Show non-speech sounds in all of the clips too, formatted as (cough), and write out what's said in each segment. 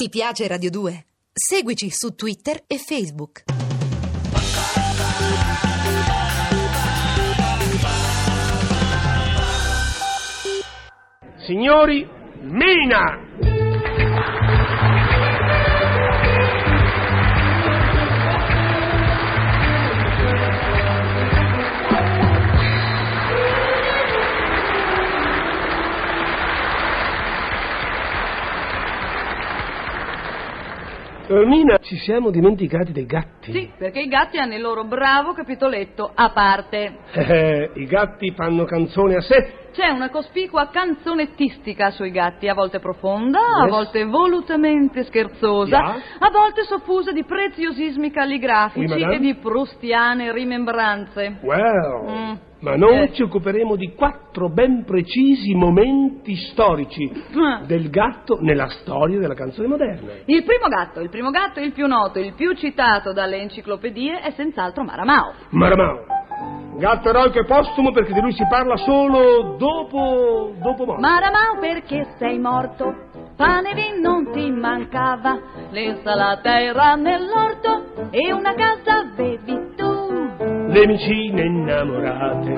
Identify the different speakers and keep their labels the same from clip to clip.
Speaker 1: Ti piace Radio 2? Seguici su Twitter e Facebook.
Speaker 2: Signori, Mina! Mina, ci siamo dimenticati dei gatti.
Speaker 3: Sì, perché i gatti hanno il loro bravo capitoletto a parte.
Speaker 2: Eh, I gatti fanno canzone a sé.
Speaker 3: C'è una cospicua canzonettistica sui gatti, a volte profonda, a
Speaker 2: Yes.
Speaker 3: volte volutamente scherzosa,
Speaker 2: Yeah.
Speaker 3: a volte soffusa di preziosismi calligrafici
Speaker 2: Oui,
Speaker 3: e di prustiane rimembranze.
Speaker 2: Well,
Speaker 3: Mm.
Speaker 2: Ma noi
Speaker 3: Eh.
Speaker 2: ci occuperemo di quattro ben precisi momenti storici del gatto nella storia della canzone moderna.
Speaker 3: Il primo gatto, il primo gatto, il più noto, il più citato dalle enciclopedie è senz'altro Maramao.
Speaker 2: Maramao. Gatto eroico e postumo perché di lui si parla solo dopo... dopo morte.
Speaker 3: Maramao perché sei morto, pane e vino non ti mancava, l'insalata era nell'orto e una casa tu.
Speaker 2: Le vicine innamorate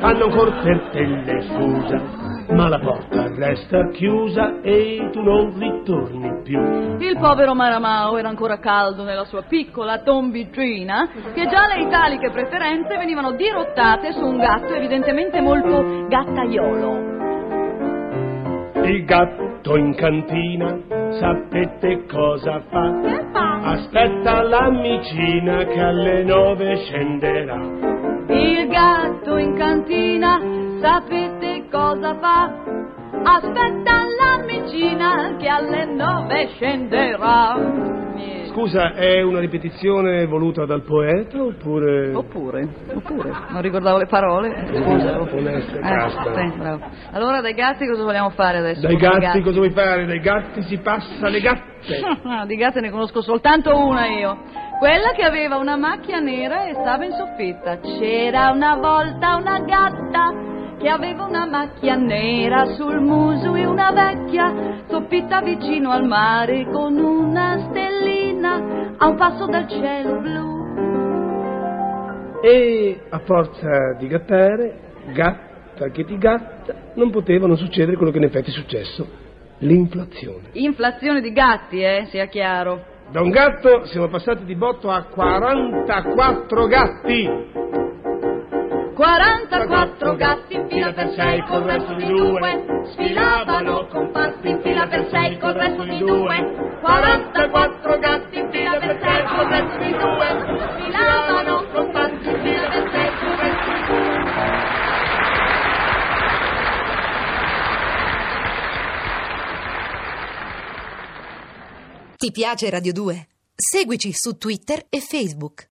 Speaker 2: fanno ancora per te le scusa, ma la porta resta chiusa e tu non ritorni più.
Speaker 3: Il povero Maramao era ancora caldo nella sua piccola tombicina, che già le italiche preferenze venivano dirottate su un gatto evidentemente molto gattaiolo.
Speaker 2: Il gatto in cantina, sapete cosa fa? Aspetta l'amicina che alle nove scenderà.
Speaker 3: Il gatto in cantina, sapete cosa fa? Aspetta l'amicina che alle nove scenderà.
Speaker 2: Scusa, è una ripetizione voluta dal poeta oppure...
Speaker 3: Oppure, oppure, non ricordavo le parole. Scusa.
Speaker 2: Onesta,
Speaker 3: Eh, sì, bravo. Allora dai gatti cosa vogliamo fare adesso?
Speaker 2: Dai
Speaker 3: con i
Speaker 2: gatti cosa vuoi fare? Dai gatti si passa alle gatte. (laughs)
Speaker 3: No, di gatte ne conosco soltanto una io. Quella che aveva una macchia nera e stava in soffitta. C'era una volta una gatta che aveva una macchia nera sul muso e una vecchia soffitta vicino al mare con una stellina a un passo dal cielo blu.
Speaker 2: E a forza di gattare, gatta che ti gatta, non poteva non succedere quello che in effetti è successo. L'inflazione.
Speaker 3: Inflazione di gatti, eh, sia chiaro.
Speaker 2: Da un gatto siamo passati di botto a 44 gatti.
Speaker 3: 44 gatti in fila per sei col resto di due. sfilavano comparsi in fila per sei col resto di due. 44 gatti in fila per sei col resto di due. sfilavano comparsi in fila per sei col resto di due.
Speaker 1: Ti piace Radio 2? Seguici su Twitter e Facebook.